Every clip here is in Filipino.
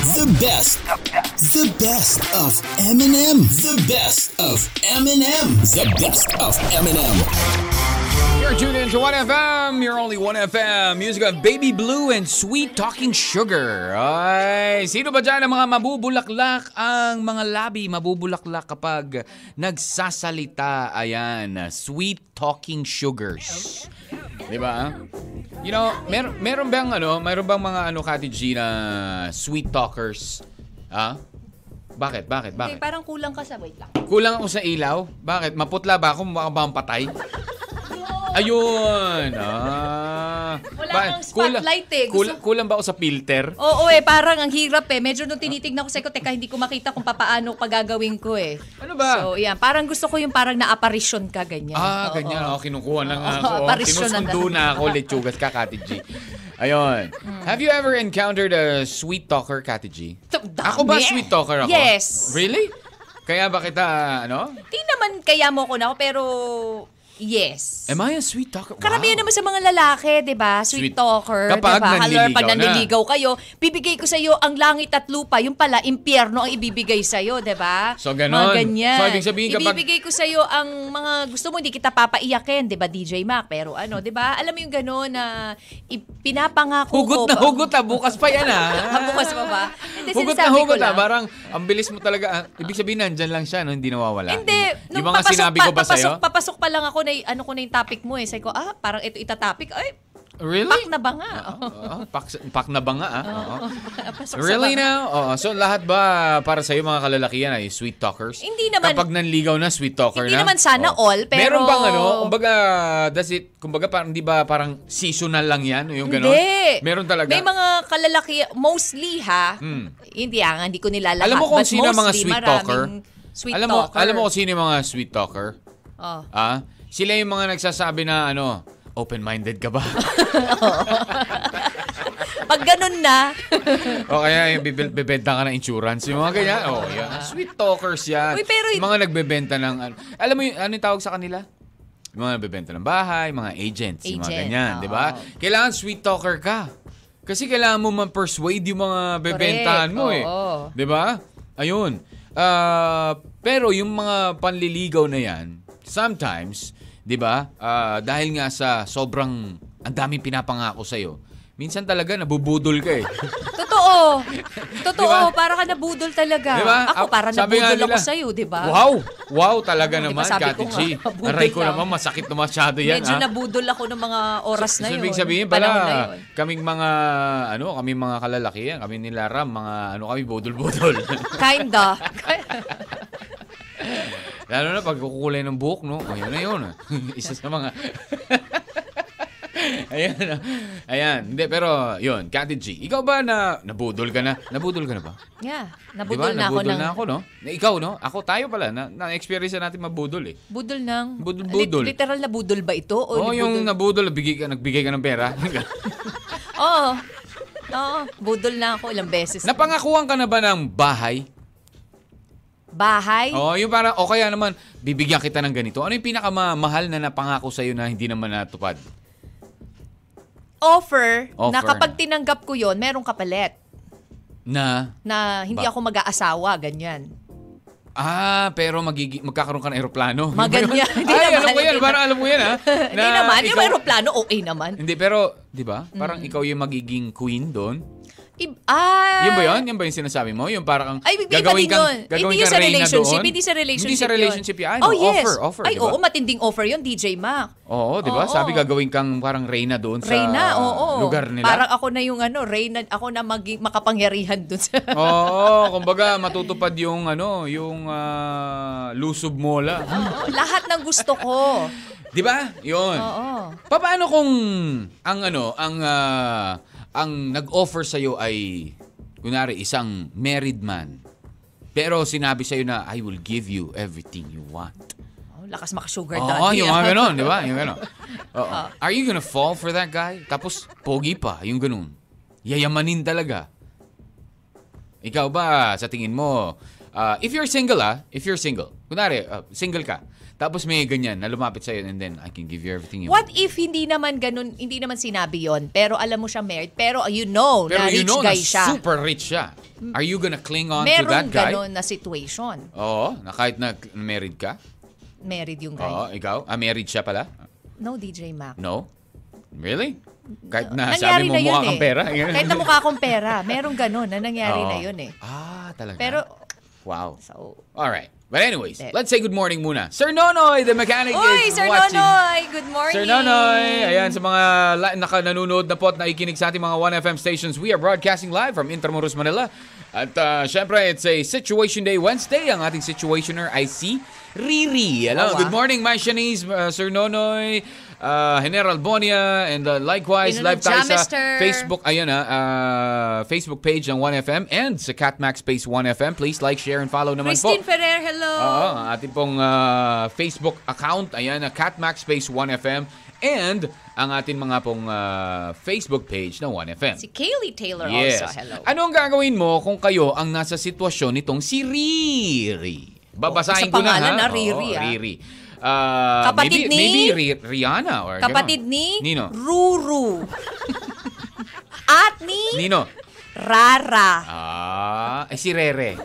The best. The best of Eminem. The best of Eminem. The best of Eminem. You're tuned in to 1FM. You're only 1FM. Music of Baby Blue and Sweet Talking Sugar. Ay, sino ba dyan ang mga mabubulaklak? Ang mga labi mabubulaklak kapag nagsasalita. Ayan, Sweet Talking Sugars. Di ba? You know, mer meron bang ano, meron bang mga ano, Kati G na sweet talkers? Ha? Bakit? Bakit? Okay, Bakit? parang kulang ka sa, wait lang. Kulang ako sa ilaw? Bakit? Maputla ba ako? Baka ba ang patay? Ayun! Ah. Wala Ba- kang spotlight eh. Gusto- Kulang, kulang ba ako sa filter? Oo eh, parang ang hirap eh. Medyo nung tinitignan ko sa ko, teka, hindi ko makita kung papaano pagagawin ko eh. Ano ba? So, yan. Parang gusto ko yung parang na-apparition ka, ganyan. Ah, Oo. ganyan. Oh, kinukuha na nga Oo, ako. aparisyon na Sinusundo talaga. na ako, lechugas ka, Kati G. Ayun. Hmm. Have you ever encountered a sweet talker, Kati G? Dami. Ako ba sweet talker ako? Yes. Really? Kaya ba kita, ano? Di naman kaya mo ko na ako, pero yes. Am I a sweet talker? Karamihan Wow. naman sa mga lalaki, 'di ba? Sweet. Sweet, talker, Kapag 'di ba? Halos nanliligaw pag na. nanliligaw kayo, bibigay ko sa iyo ang langit at lupa, yung pala impyerno ang ibibigay sa iyo, 'di ba? So, ganon. Mga ganyan. So, ibig sabihin kapag- ibibigay ko sa iyo ang mga gusto mo hindi kita papaiyakin, 'di ba, DJ Mac? Pero ano, 'di ba? Alam mo yung ganon na ipinapangako Hugot ko. na hugot ah. Bukas pa yan ah. Ah, bukas pa ba? Hindi, hugot na hugot ah. Parang ang bilis mo talaga. ah. Ibig sabihin nandyan lang siya, no? hindi nawawala. Hindi. Yung Nung mga papasok, sinabi ko ba papasok, sa'yo? papasok pa lang ako na ano ko na yung topic mo eh. Sabi ko, ah, parang ito itatopic. Ay, Really? pak na ba nga? Oo, pak, pak na ba nga ah? Pasok Really now? Oo. So lahat ba para sa iyo mga kalalakihan ay sweet talkers? Hindi naman- Kapag nanligaw na sweet talker Hindi na? naman sana Oo. all, pero- Meron bang ano, kumbaga, does it, kumbaga parang di ba parang seasonal lang yan? Yung gano'n? Hindi. Meron talaga? May mga kalalaki, mostly ha, Hmm. hindi ah, hindi ko nila lahat. alam mo kung sino mga sweet talker? Sweet alam mo, talker. alam mo kung sino yung mga sweet talker? Oh. Ah? Sila yung mga nagsasabi na ano, open-minded ka ba? Pag ganun na, o kaya yung bibil- bibenta ka ng insurance. Yung mga ganyan. Oh, yan. Sweet talkers yan. Uy, pero- Yung mga nagbebenta ng... ano- alam mo yung ano yung tawag sa kanila? Yung mga nagbebenta ng bahay, mga agents, yung mga Agent, ganyan, oo. di ba? Kailangan sweet talker ka. Kasi kailangan mo man-persuade yung mga bebentahan mo eh. oo. Di ba? Ayun. Ah, pero yung mga panliligaw na yan, sometimes, di ba, ah, dahil nga sa sobrang ang daming pinapangako sa'yo, minsan talaga nabubudol ka eh. totoo. Totoo, Diba? para ka nabudol talaga. Di ba? Ako, para sabi nabudol ako nila, sa'yo, di ba? Wow! Wow talaga naman, sabi Kati G. Aray ko naman, masakit na masyado yan. Medyo ah. nabudol ako ng mga oras na So, yun. ibig sabihin na pala, yun. kaming mga, ano, kaming mga kalalakihan, kami nila Ram, mga, ano kami, budol-budol. Kinda. Lalo na pag kukulay ng buhok, no? O, yun na yun. Isa sa mga... Ayan. Ayan. Hindi, pero, yun, Kati G. Ikaw ba na, nabudol ka na? Nabudol ka na ba? yeah, nabudol na ako Nabudol ng... na ako, no? Na, ikaw, no? Ako, tayo pala. Na, na-experience na natin mabudol, eh. Budol ng... Budol-budol. Lit- literal na budol ba ito? O oh, yung budol- nabudol, nagbigay ka, nagbigay ka ng pera. Oo. Oo. Budol na ako ilang beses. Napangakuhan ka na ba ng bahay? Bahay? Oo, yung parang, o kaya naman, bibigyan kita ng ganito. Ano yung pinakamahal na napangako sa'yo na hindi naman natupad? Offer, na Offer. kapag tinanggap ko yon merong kapalit. Na, Na hindi Ba- ako mag-aasawa, ganyan. ah, pero magigi- magkakaroon ka ng aeroplano. Mga ganyan. Hindi Ay, naman, alam ko yan. Parang alam mo yan, ha? Hindi naman. Yung ikaw- aeroplano, okay naman. Hindi, pero, di ba? Parang ikaw yung magiging queen doon. I- ah, Yun ba yun? Yun ba yung sinasabi mo? Yung parang Ay, iba gagawin kang, yun. gagawin Hindi yun kang sa relationship. doon? Hindi sa relationship Hindi sa yun. relationship yan. Ay, oh, yes. offer, offer, Ay, di ba? oo, matinding offer yun, DJ Mac. Oo, di ba? Oo. Sabi gagawin kang parang reyna doon sa Reyna, oo. lugar nila. Parang ako na yung ano, Reyna, ako na maging makapangyarihan doon sa... Oo, kumbaga matutupad yung ano, yung ah, lusob mola. Oo, lahat ng gusto ko. 'Di ba? 'Yun. Oo. Paano kung ang ano, ang ah, ang nag-offer sa ay kunari isang married man. Pero sinabi sa'yo na, I will give you everything you want. Oh, lakas maka-sugar Oo, daddy. yung ah. mga ganon, di ba? Yung ganon. Oo. Are you gonna fall for that guy? Tapos, pogi pa, yung ganon. Yayamanin talaga. Ikaw ba, sa tingin mo, ah, if you're single ah, if you're single, kunwari, ah, single ka, tapos may ganyan na lumapit sa'yo and then I can give you everything you What want. if hindi naman ganun, hindi naman sinabi yon pero alam mo siya married, pero you know Pero na you rich know na guy siya. super rich siya. Are you gonna cling on to Merong that guy? ganun na situation. Oo, na kahit na married ka? Married yung Oo, guy. ikaw? Ah, married siya pala? No, DJ Mac. No? Really? Kahit na nangyari sabi mo na mukha eh. kang pera? Kahit na mukha akong pera. Merong ganun na nangyari Oo. na yun eh. Ah, talaga? Pero, Wow. so, All right. But anyways, Hindi. let's say good morning muna. Sir Nonoy, the mechanic Uy, is Sir watching. Nonoy! Good morning! Sir Nonoy, ayan sa mga la- naka nanonood na po at nakikinig sa ating mga 1FM stations, we are broadcasting live from Intramuros, Manila. At uh, syempre, it's a Situation Day Wednesday. Ang ating situationer ay si Riri. Hello, Wow, ah. good morning, my Shanice, uh, Sir Nonoy, uh, General Bonia, and uh, likewise, live Pinunod tayo sa Jamister. Facebook, ayun na, uh, Facebook page ng 1FM and sa Catmax Space 1FM. Please like, share, and follow naman po. Christine Ferrer, hello! Oo, ang ating pong ah, Facebook account, ayan, na Catmax Space 1FM and ang ating mga pong ah, Facebook page ng 1FM. Si Kaylee Taylor Yes. also, hello. Ano ang gagawin mo kung kayo ang nasa sitwasyon nitong si Riri? Babasahin Sa ko na pangalan ha. na Riri, Oo, ah. Riri. Ah, Kapatid maybe, ni- Maybe Ri- Rihanna or Kapatid ganon. ni Nino. Ruru. At ni Nino. Rara. Ah, eh si Rere.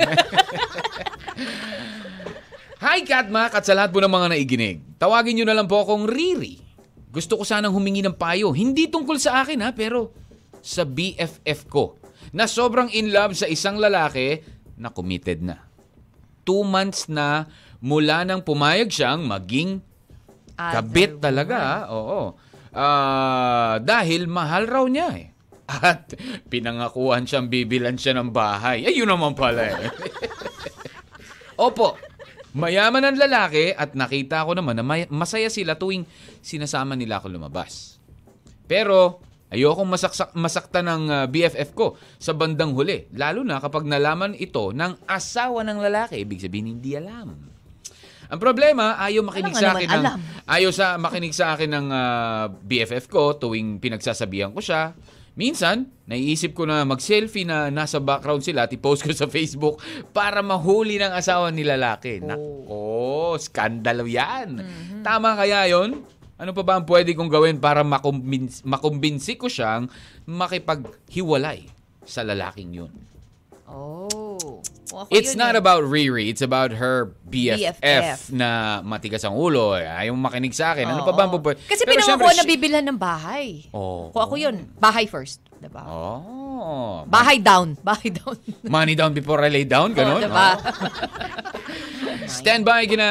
Hi, Katmak, at sa lahat po ng mga naiginig. Tawagin nyo na lang po akong Riri. Gusto ko sanang humingi ng payo. Hindi tungkol sa akin ha, pero sa BFF ko. Na sobrang in love sa isang lalaki na committed na. Two months na mula nang pumayag siyang maging Kabit talaga, oo. Ah, dahil mahal raw niya eh. At pinangakuhan siyang bibilan siya ng bahay. Ay, yun naman pala eh. Opo, mayaman ang lalaki at nakita ko naman na may- masaya sila tuwing sinasama nila ako lumabas. Pero ayokong masaksak, masakta ng ah, BFF ko sa bandang huli. Lalo na kapag nalaman ito ng asawa ng lalaki. Ibig sabihin, hindi alam. Ang problema, ayaw makinig Alam nga sa naman, akin ng, alam. ayaw sa makinig sa akin ng ah, BFF ko tuwing pinagsasabihan ko siya. Minsan, naiisip ko na mag-selfie na nasa background sila at i-post ko sa Facebook para mahuli ng asawa ni lalaki. Nako, skandalo yan. Mm-hmm. Tama kaya yon? Ano pa ba ang pwede kong gawin para makumbins, makumbinsi ko siyang makipaghiwalay sa lalaking yun? Oh. Ako It's yun not eh. about Riri, it's about her BFF, BFF. na matigas ang ulo. Ayaw makinig sa akin. Ano pa Oo. ba ang Kasi Pero syempre, na bibilhan ng bahay. Oo. Kung ako yun, bahay first. Diba? Oh. Bahay down. Bahay down. Money down before I lay down, Oo, ganun. diba? Stand by kina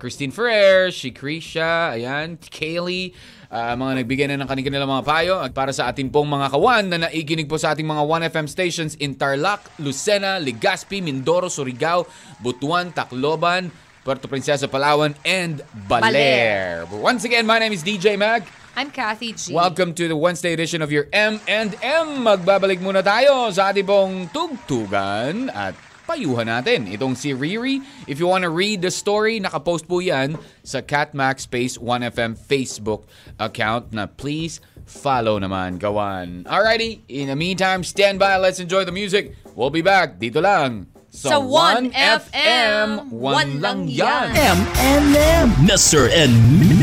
Christine Ferrer, si Krisha, ayan, Kaylee, ah, mga nagbigay na ng kanilang mga payo at para sa ating pong mga kawan na naikinig po sa ating mga 1FM stations in Tarlac, Lucena, Legazpi, Mindoro, Surigao, Butuan, Tacloban, Puerto Princesa, Palawan, and Baler. Once again, my name is DJ Mag. I'm Kathy G. Welcome to the Wednesday edition of your M&M. Magbabalik muna tayo sa ating pong tugtugan at payuhan natin. Itong si Riri. If you want to read the story, nakapost po yan sa Catmax Space 1FM Facebook account na please follow naman. Gawan. Alrighty, in the meantime, stand by. Let's enjoy the music. We'll be back dito lang Sa 1FM, one lang yan. M&M. Mr. and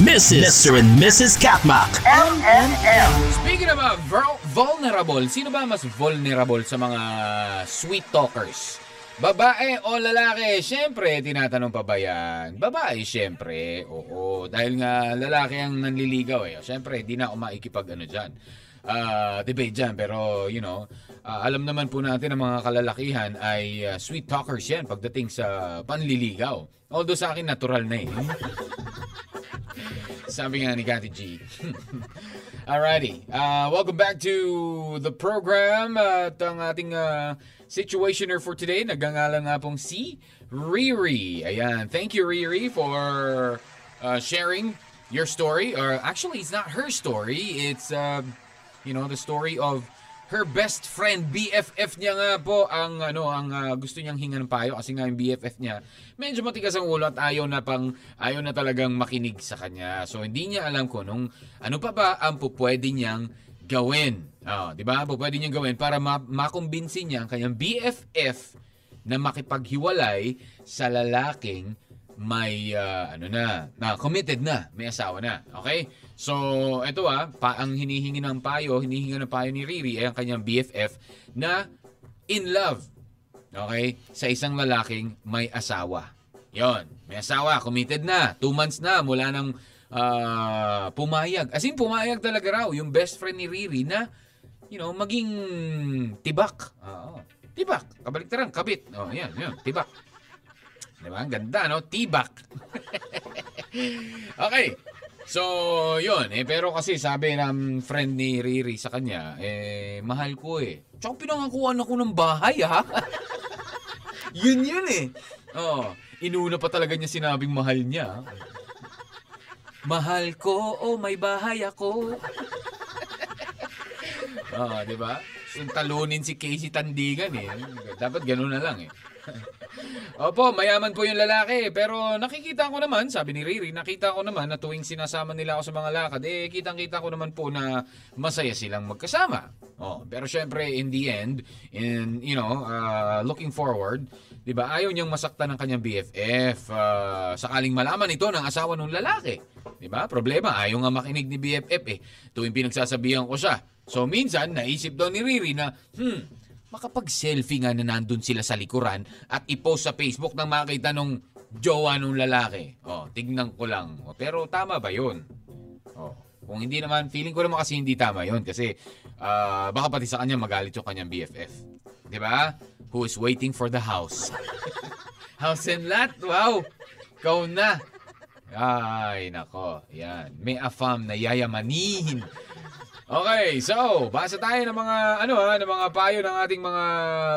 Mrs. Mr. and Mrs. Katmak. M&M. Speaking about vul- vulnerable, sino ba mas vulnerable sa mga sweet talkers? Babae o lalaki? Siyempre, tinatanong pa ba yan? Babae, siyempre. Oo, dahil nga lalaki ang nanliligaw eh. Siyempre, di na ako maikipag ano dyan. Ah, debate dyan, pero you know, ah, alam naman po natin ang mga kalalakihan ay ah, sweet talkers yan pagdating sa panliligaw. Although sa akin, natural na eh. Sabi nga ni Kati G. Alrighty. Uh, welcome back to the program. At ang ating uh, situationer for today, nagangalan nga pong si Riri. Ayan. Thank you, Riri, for uh, sharing your story. Or actually, it's not her story. It's, uh, you know, the story of her best friend, BFF niya nga po ang ano ang ah, gusto niyang hinga ng payo kasi nga yung BFF niya medyo matigas ang ulo at ayaw na pang ayaw na talagang makinig sa kanya. So hindi niya alam ko nung ano pa ba ang pupwede niyang gawin. Oh, 'di ba? Pupwede niyang gawin para ma- makumbinsi niya ang kanyang BFF na makipaghiwalay sa lalaking may ah, ano na, na committed na, may asawa na. Okay? So, ito ah, pa, ang hinihingi ng payo, hinihingi ng payo ni Riri ay ang kanyang BFF na in love. Okay? Sa isang lalaking may asawa. Yon, may asawa, committed na. Two months na mula nang ah, pumayag. As in, pumayag talaga raw yung best friend ni Riri na, you know, maging tibak. Oo. Tibak. Kabaliktaran, kabit. Oh, yan, yan, tibak. Diba? Ang ganda, no? Tibak. okay. So, yun. Eh, pero kasi sabi ng friend ni Riri sa kanya, eh, mahal ko eh. Tsaka pinangakuan ako ng bahay, ha? yun yun eh. Oh, inuna pa talaga niya sinabing mahal niya. Mahal ko, oh may bahay ako. Oo, di ba? Yung talunin si Casey Tandigan eh. Dapat ganun na lang eh. Opo, mayaman po yung lalaki. Pero nakikita ko naman, sabi ni Riri, nakita ko naman na tuwing sinasama nila ako sa mga lakad, eh, kitang-kita ko naman po na masaya silang magkasama. Oh, pero syempre, in the end, in, you know, uh, looking forward, di ba, ayaw niyang masaktan ng kanyang BFF. Uh, sakaling malaman ito ng asawa ng lalaki. Di ba? Problema, ayaw nga makinig ni BFF eh. Tuwing pinagsasabihan ko siya. So minsan, naisip daw ni Riri na, hmm, makapag-selfie nga na nandun sila sa likuran at i-post sa Facebook nang makita nung jowa nung lalaki. Oh, tignan ko lang. Oh, pero tama ba yun? Oh, kung hindi naman, feeling ko naman kasi hindi tama yun kasi ah, baka pati sa kanya magalit yung kanyang BFF. Ba? Who is waiting for the house. house and lot, wow! Ikaw na. Ay, nako. Yan. May afam na yayamanin. Okay, so basa tayo ng mga ano ha, ng mga payo ng ating mga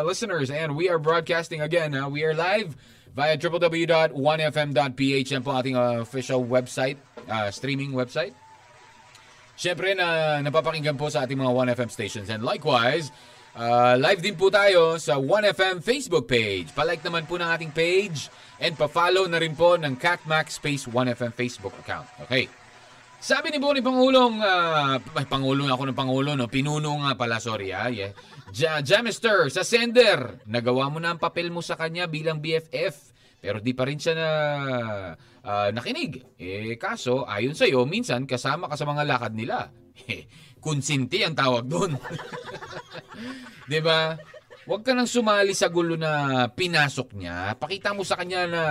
listeners and we are broadcasting again. Ha? We are live via www.1fm.ph yan po ating uh, official website, uh, streaming website. Siyempre na napapakinggan po sa ating mga 1FM stations and likewise, uh, live din po tayo sa 1FM Facebook page. Palike naman po ng ating page and pa-follow na rin po ng Catmax Space 1FM Facebook account. Okay. Sabi ni Bonnie Pangulong, ah, ay, Pangulo ako ng Pangulo, no? Pinuno nga pala, sorry ah. Yeah. Ja, Jamister, sa sender, nagawa mo na ang papel mo sa kanya bilang BFF. Pero di pa rin siya na ah, nakinig. Eh, kaso, ayon sa'yo, minsan kasama ka sa mga lakad nila. Konsinti ang tawag doon. 'Di ba? Huwag ka nang sumali sa gulo na pinasok niya. Pakita mo sa kanya na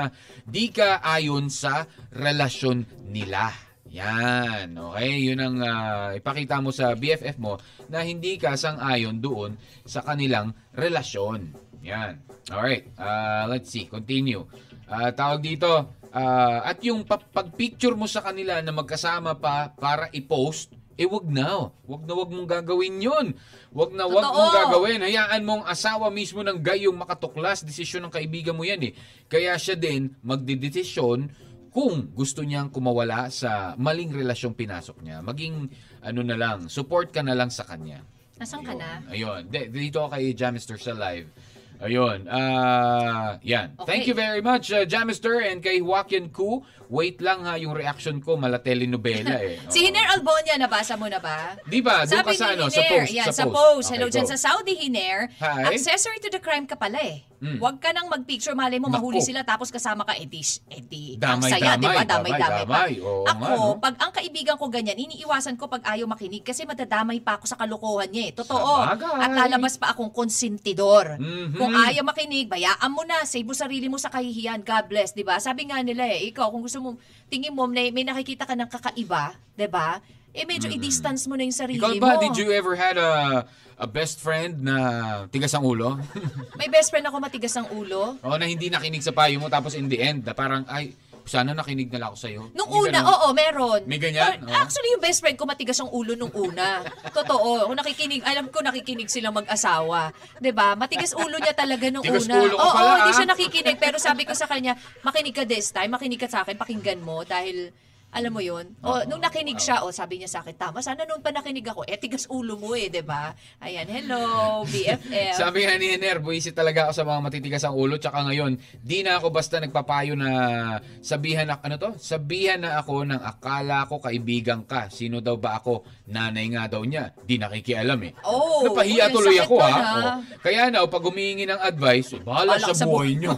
di ka ayon sa relasyon nila. Yan, okay? Yun ang ah, ipakita mo sa BFF mo na hindi ka sang-ayon doon sa kanilang relasyon. Yan. Alright, uh, let's see. Continue. Ah, tawag dito, ah, at yung pa- pag-picture mo sa kanila na magkasama pa para i-post, eh wag na. Wag na wag mong gagawin yun. Wag na wag Totoo. mong gagawin. Hayaan mong asawa mismo ng gayong makatuklas. Desisyon ng kaibigan mo yan eh. Kaya siya din magdidesisyon kung gusto niyang kumawala sa maling relasyong pinasok niya. Maging ano na lang, support ka na lang sa kanya. Nasaan ka na? Ayun. De- dito ako kay Jamister sa live. Ayun. Ah, yan. Okay. Thank you very much, uh, Jamister, and kay Joaquin Ku. Wait lang ha, yung reaction ko, mala telenovela eh. Si. Hiner Albonia, nabasa mo na ba? Di ba? Doon ka sa ano, sa post. yan, sa sa post. post. Hello Okay, dyan go. sa Saudi Hiner. Hi. Accessory to the crime ka pala eh. Mm. Huwag ka nang mag-picture, malay mo, mahuli sila, tapos kasama ka, edi, edi, Damay, ang saya, damay, di ba? damay, Damay-damay damay. Oo ako, nga, no? pag ang kaibigan ko ganyan, iniiwasan ko pag ayaw makinig kasi madadamay pa ako sa kalokohan niya eh. Totoo. At lalabas pa akong konsentidor. Mhm. Kung ayaw makinig, bayaan mo na, save mo sarili mo sa kahihiyan. God bless, di ba? Sabi nga nila eh, ikaw, kung gusto mo, tingin mo, may, may nakikita ka ng kakaiba, di ba? Eh, medyo i-distance mo na yung sarili Mm. Ikaw mo. ba, did you ever had a a best friend na tigas ang ulo? May best friend ako matigas ang ulo. o na hindi nakinig sa payo mo tapos in the end, na parang, ay, sana nakinig na lang ako sa'yo. Nung Yung una, ganun. oo, meron. May ganyan? Or- Oo. Actually, yung best friend ko matigas ang ulo nung una. Totoo. Kung nakikinig, alam ko nakikinig silang mag-asawa. 'Di ba? Matigas ulo niya talaga nung Tigas una. ulo ka Oo, pala, hindi ah. siya nakikinig. Pero sabi ko sa kanya, makinig ka this time, makinig ka sa akin, pakinggan mo. Dahil Alam mo yun? O, nung nakinig siya, o sabi niya sa akin, tama, sana noon pa nakinig ako. Eh, tigas ulo mo eh, di ba? Ayan, hello, BFF. Sabi nga ni Ener, buwisit talaga ako sa mga matitigas ang ulo. Tsaka ngayon, di na ako basta nagpapayo na sabihan na, ano to? Sabihan na ako ng akala ko kaibigan ka. Sino daw ba ako? Nanay nga daw niya. Di nakikialam eh. Oh, Napahiya uy, ang tuloy sakit ako nun, ha. ha? Oh. Kaya na, pag humingi ng advice, bahala Bahala sa sa buhay bu- nyo.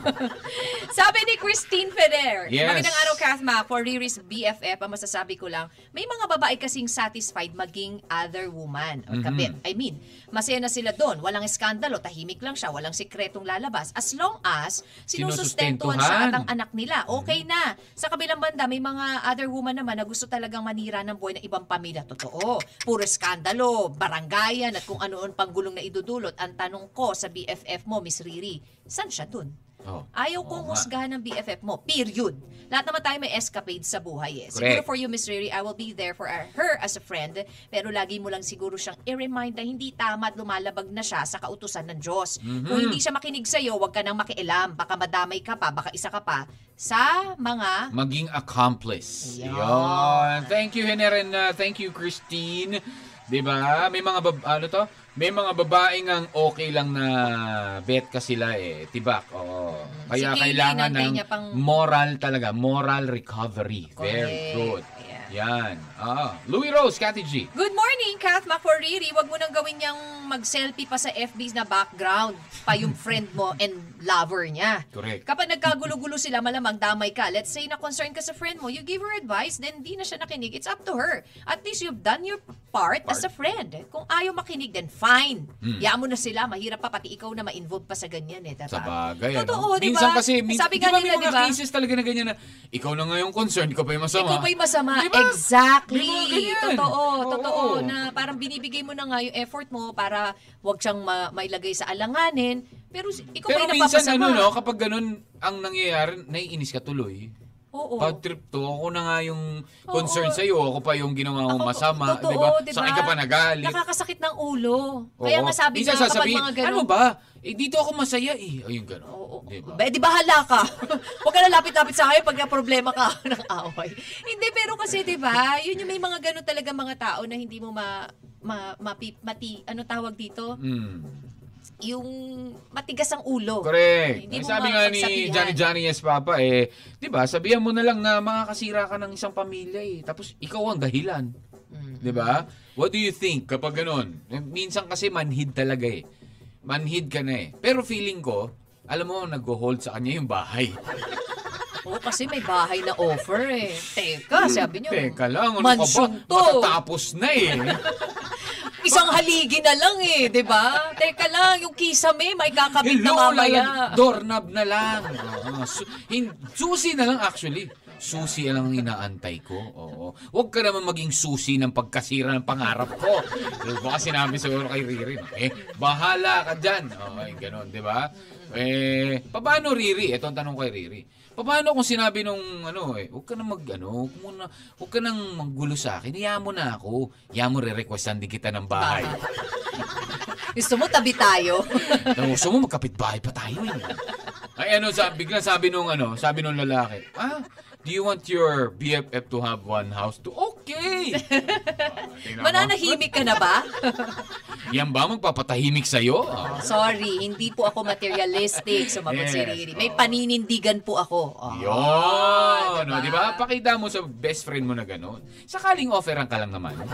Sabi ni Christine Ferrer, Yes. magandang araw, Kathma, for Riri's BFF, ang masasabi ko lang, may mga babae kasing satisfied maging other woman or kabit. I mean, masaya na sila doon, walang eskandalo, tahimik lang siya, walang sikretong lalabas. As long as sinusustentuhan siya at ang anak nila, okay na. Sa kabilang banda, may mga other woman naman na gusto talagang manira ng buhay ng ibang pamilya. Totoo. Puro skandalo, barangayan at kung ano-ano pang gulong na idudulot. Ang tanong ko sa BFF mo, Miss Riri, saan siya dun? Oh. Ayaw kong nga. husgahan ng BFF mo. Period. Lahat naman tayo may escapade sa buhay eh. Correct. Siguro for you, Miss Riri, I will be there for her as a friend. Pero lagi mo lang siguro siyang i-remind na hindi tama at lumalabag na siya sa kautusan ng Diyos. Mhm. Kung hindi siya makinig sa'yo, huwag ka nang makialam. Baka madamay ka pa, baka isa ka pa sa mga... maging accomplice. Yan. Thank you, Hener, and uh, thank you, Christine. 'Di ba? May mga bab- ano to? May mga babaeng ang okay lang na bet ka sila eh, tibak. Oo. Kaya Si Kaylee, kailangan ng niya pang- moral talaga, moral recovery. Very Correct. good. Yan. Ah, Louis Rose, Cathy G. Good morning, Kath Macoriri. Huwag mo nang gawin niyang mag-selfie pa sa FB na background pa yung friend mo and lover niya. Correct. Kapag nagkagulo-gulo sila, malamang damay ka. Let's say na concerned ka sa friend mo, you give her advice, then di na siya nakinig. It's up to her. At least you've done your part, as a friend. Kung ayaw makinig, then fine. Yaan mo na sila. Mahirap pa, pati ikaw na ma-involve pa sa ganyan eh. Diba? Sa bagay, Totoo, ano? di ba? Minsan kasi, min- Sabi di ba may nila, mga di ba? cases talaga na ganyan na, ikaw na nga yung concern, ikaw pa yung masama. Ikaw pa yung masama. Di ba? Exactly. Ganyan. Totoo, Oo. totoo. Na parang binibigay mo na nga yung effort mo para wag siyang ma- mailagay sa alanganin. Pero si- ikaw Pero pa yung minsan napapasama. ano no, kapag ganun ang nangyayari, naiinis ka tuloy. Oo. Bad trip to, ako na nga yung concern Oo. sa'yo, ako pa yung ginawa mong Ako, masama, totoo, di ba? di Sa akin ka pa nagalit. Nakakasakit ng ulo. Oo. Kaya nga sabi Minsan nga kapag sasabihin, mga ganun. ano ba? Eh, dito ako masaya eh. Ayun gano'n. Oo. Di ba? Ba, di bahala ka. Huwag ka na lapit-lapit sa akin pag may problema ka ng away. Hindi, pero kasi, di ba, yun yung may mga ganun talaga mga tao na hindi mo ma, ma, mapi, mati, ano tawag dito? Mm. Yung matigas ang ulo. Correct. Hindi mo sabi nga ni. Johnny Johnny Yes Papa eh, 'di ba? Sabihan mo na lang na makakasira ka ng isang pamilya eh. Tapos ikaw ang dahilan. Mm. 'Di ba? What do you think kapag ganun? Eh, Minsan kasi manhid talaga eh. Manhid ka na eh. Pero feeling ko, alam mo, nag-hold sa kanya yung bahay. Oo, kasi may bahay na offer eh. Teka, sabi niyo. Teka lang, ano ka ba? to. Matatapos na eh. Isang haligi na lang eh, di ba? Teka lang, yung kisame, may kakabit na Hello, mamaya. lalag- doorknob na lang. Su- hin- susi na lang actually. Susi lang ang inaantay ko. Oo. Huwag ka naman maging susi ng pagkasira ng pangarap ko. Baka sinabi siguro kay Riri, eh, bahala ka dyan. Okay, ganun, di ba? Eh, paano Riri? Ito ang tanong kay Riri. Paano kung sinabi nung ano eh, huwag ka na mag ano, huwag mo na, huwag ka nang manggulo sa akin. Hayaan mo na ako. Hayaan mo re-requestan din kita ng bahay. Gusto mo tabi tayo? Gusto mo magkapit-bahay pa tayo eh. Ay ano, sabi, bigla sabi nung ano, sabi nung lalaki, ah, do you want your BFF to have one house too? Okay! Ah, tingnan mo. Mananahimik ka na ba? Yan ba magpapatahimik sa'yo? Ah, Sorry, hindi po ako materialistic, sumagot si Yes, Riri. May oo. paninindigan po ako. Oh, Yun! diba? No, di ba? Pakita mo sa best friend mo na gano'n. Sakaling offeran ka lang naman.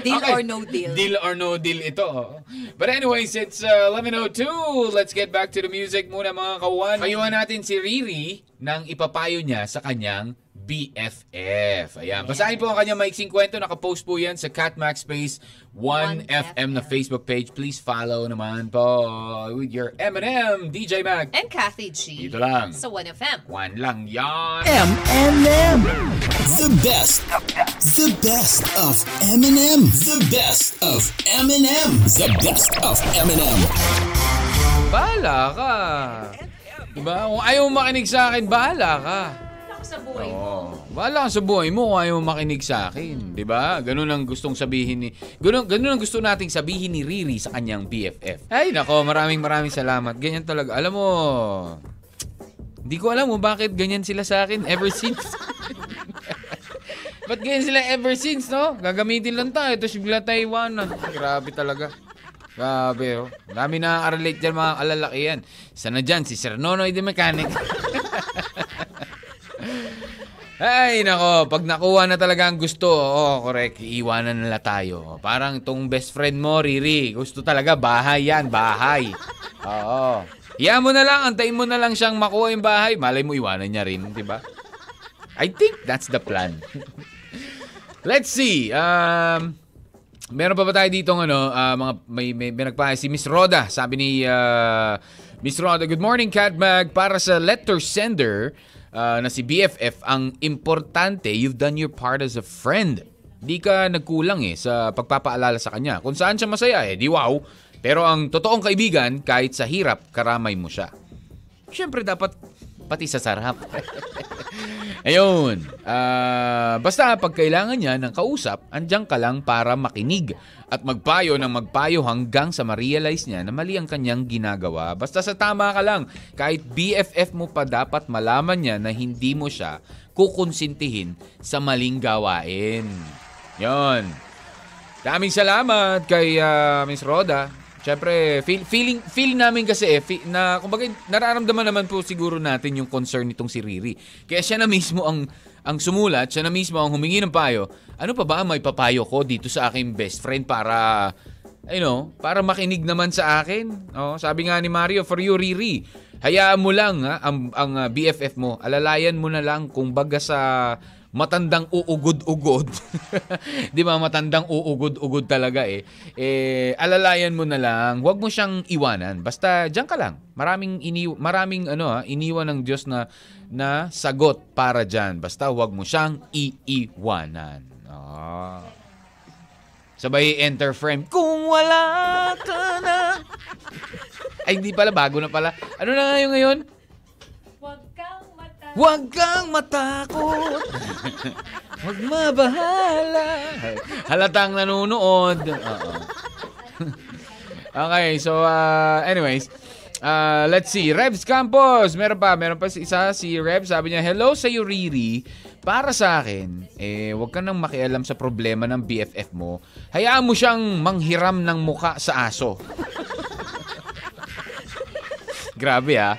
Deal Okay. or no deal. Deal or no deal ito. oo. But anyways, it's uh, 11.02. Let's get back to the music muna mga kawan. Payuhan natin si Riri nang ipapayo niya sa kanyang BFF. Ayan. Basahin po ang kanyang maiksing kwento. Nakapost po yan sa Catmax Space 1FM na Facebook page. Please follow naman po with your M&M, DJ Mag. And Kathy G. Dito lang. Sa 1FM. One lang yan. M&M. The best. The best of M&M. The best of M&M. The best of M&M. Bahala ka. Diba? Kung ayaw makinig sa akin, bahala ka. Sa buhay mo. Oo. Bahala ka sa buhay mo kung ayaw mo makinig sa akin. Di ba? Ganun ang gustong sabihin ni... Ganun, ganun ang gusto nating sabihin ni Riri sa kanyang BFF. Ay, nako, maraming maraming salamat. Ganyan talaga. Alam mo, hindi ko alam mo bakit ganyan sila sa akin ever since. Ba't ganyan sila ever since, no? Gagamitin lang tayo, tapos bigla tayo iwanan. Grabe talaga. Grabe, oh. Dami na relate dyan mga kalalakihan. Isa na dyan, si Sir Nonoy the Mechanic. Ay, nako, pag nakuha na talaga ang gusto, oh, correct, iiwanan nila tayo. Parang tong best friend mo, Riri, gusto talaga, bahay yan, bahay. Oo. Iyan mo na lang, antayin mo na lang siyang makuha yung bahay. Malay mo, iwanan niya rin, di ba? I think that's the plan. Let's see. Um, meron pa ba tayo dito ano, ah, mga may, may, may nagpahay si Miss Roda. Sabi ni ah, Miss Roda, Good morning, Catbag. Para sa letter sender ah, na si BFF, ang importante, you've done your part as a friend. Di ka nagkulang eh sa pagpapaalala sa kanya. Kung saan siya masaya eh, di wow. Pero ang totoong kaibigan, kahit sa hirap, karamay mo siya. Siyempre dapat pati sa sarap. Ayun. Ah, basta pag kailangan niya ng kausap, andyan ka lang para makinig at magpayo ng magpayo hanggang sa ma-realize niya na mali ang kanyang ginagawa. Basta sa tama ka lang. Kahit BFF mo pa dapat malaman niya na hindi mo siya kukonsintihin sa maling gawain. Yon. Daming salamat kay ah, Miss Roda. Siyempre, feel, feeling, feeling namin kasi eh, fe- na, kumbaga, nararamdaman naman po siguro natin yung concern nitong si Riri. Kaya siya na mismo ang, ang sumulat, siya na mismo ang humingi ng payo. Ano pa ba may papayo ko dito sa aking best friend para, you know, para makinig naman sa akin? Oh, sabi nga ni Mario, for you, Riri, hayaan mo lang ha, ang, ang ah, BFF mo. Alalayan mo na lang kung baga sa matandang uugod-ugod. 'Di ba matandang uugod-ugod talaga eh. Eh alalayan mo na lang, 'wag mo siyang iwanan. Basta diyan ka lang. Maraming ini maraming ano ha, iniwan ng Diyos na na sagot para diyan. Basta 'wag mo siyang iiwanan. Ah. Sabay enter frame. Kung wala ka na. Ay, hindi pala. Bago na pala. Ano na nga yung ngayon? Huwag kang mata. Huwag kang matakot. Huwag mabahala. Halatang nanonood. Oo. okay, so uh, anyways, uh, let's see. Rebs Campos, meron pa, meron pa isa si Rebs, sabi niya, "Hello sa iyo Riri. Para sa akin, eh wag ka nang makialam sa problema ng BFF mo. Hayaan mo siyang manghiram ng muka sa aso." Grabe ah.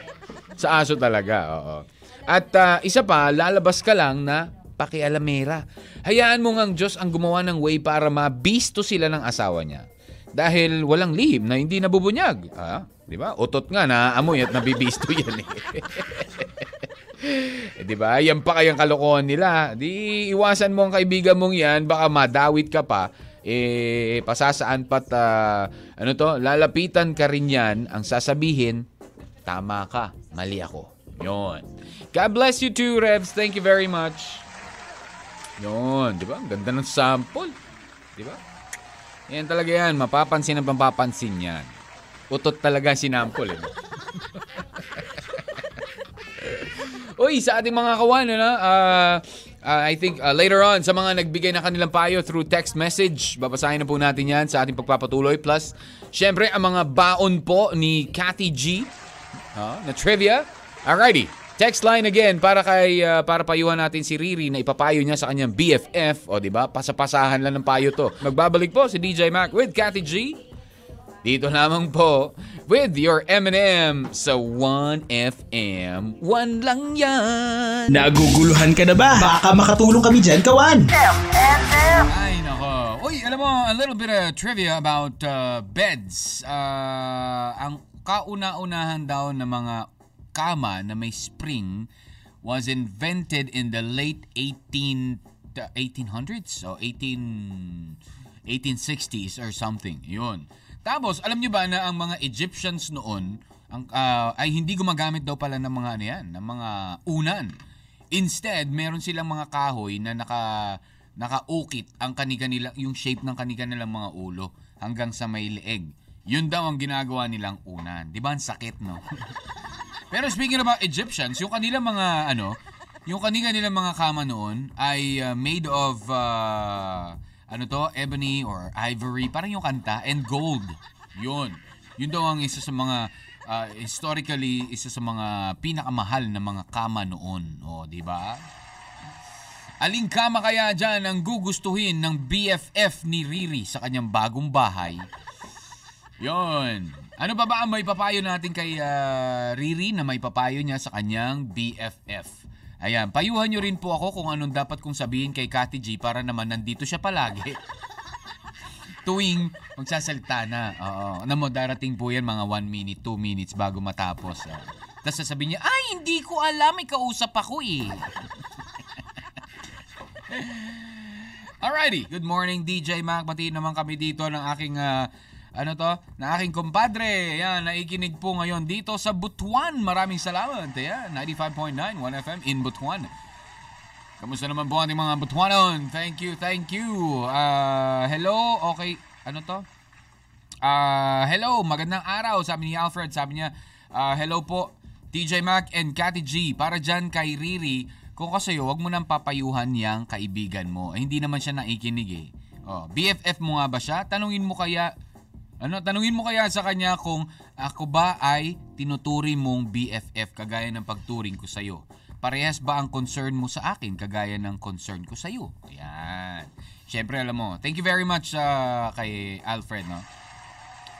Sa aso talaga, oo. At ah, isa pa, lalabas ka lang na pakialamera. Hayaan mo ngang Diyos ang gumawa ng way para mabisto sila ng asawa niya. Dahil walang lihim na hindi nabubunyag. Ah, di ba? Utot nga na amoy at nabibisto yan eh. eh, di ba? Yan pa kayang kalokohan nila. Di iwasan mo ang kaibigan mong yan, baka madawit ka pa. Eh, pasasaan pat, ah, ano to, lalapitan ka rin yan, ang sasabihin, tama ka, mali ako. Yon. God bless you too, Rebs. Thank you very much. Yon, di ba? Ang ganda ng sample. Di ba? Yan talaga yan. Mapapansin ang mapapansin yan. Utot talaga si Nampol. Eh. Uy, sa ating mga kawan, ano, uh, uh, I think uh, later on, sa mga nagbigay na kanilang payo through text message, babasahin na po natin yan sa ating pagpapatuloy. Plus, syempre, ang mga baon po ni Cathy G uh, na trivia. Alrighty. Text line again para kay uh, para payuhan natin si Riri na ipapayo niya sa kanyang BFF, o di ba? Pasapasahan lang ng payo to. Magbabalik po si DJ Mac with Cathy G. Dito lamang po with your M&M sa 1FM. One lang yan. Naguguluhan ka na ba? Baka makatulong kami dyan, kawan. M&M. Ay, nako. Uy, alam mo, a little bit of trivia about uh, beds. Uh, ang kauna-unahan daw ng mga kama na may spring was invented in the late 18 the 1800s o 18 1860s or something. Yun. Tapos, alam nyo ba na ang mga Egyptians noon ang, ah, ay hindi gumagamit daw pala ng mga ano yan, ng mga unan. Instead, meron silang mga kahoy na naka nakaukit ang kanilang yung shape ng kanilang mga ulo hanggang sa may leeg. Yun daw ang ginagawa nilang unan. 'Di ba? Ang sakit, no? Pero speaking about Egyptians, yung kanilang mga ano, yung kanilang nilang mga kama noon ay uh, made of uh, ano to, ebony or ivory, parang yung kanta, and gold. Yun. Yun daw ang isa sa mga uh, historically isa sa mga pinakamahal na mga kama noon. O, di ba? Aling kama kaya dyan ang gugustuhin ng BFF ni Riri sa kanyang bagong bahay? Yon. Ano pa ba ang may papayo natin kay ah, Riri na may papayo niya sa kanyang BFF? Ayan, payuhan nyo rin po ako kung anong dapat kong sabihin kay Kati G para naman nandito siya palagi. Tuwing magsasalita na. Oo. Alam mo, darating po yan mga 1 minute, 2 minutes bago matapos. ah. Tapos sasabihin niya, ay, hindi ko alam, may kausap ako eh. Alrighty, good morning DJ Mac. Pati naman kami dito ng aking ah, ano to, na aking kumpadre. Ayan, naikinig po ngayon dito sa Butuan. Maraming salamat. Ayan, 95.9 1 FM in Butuan. Kamusta naman po ating mga Butuanon? Thank you, thank you. Ah, hello, okay. Ano to? Ah, hello, magandang araw. Sabi ni Alfred, sabi niya, ah, hello po, TJ Mac and Cathy G. Para dyan kay Riri, kung kasi wag mo nang papayuhan yang kaibigan mo. Eh, hindi naman siya naikinig eh. Oh, BFF mo nga ba siya? Tanungin mo kaya, ano, tanungin mo kaya sa kanya kung ako ba ay tinuturi mong BFF kagaya ng pagturing ko sa'yo. Parehas ba ang concern mo sa akin kagaya ng concern ko sa'yo? Ayan. Siyempre, alam mo, thank you very much ah, kay Alfred, no?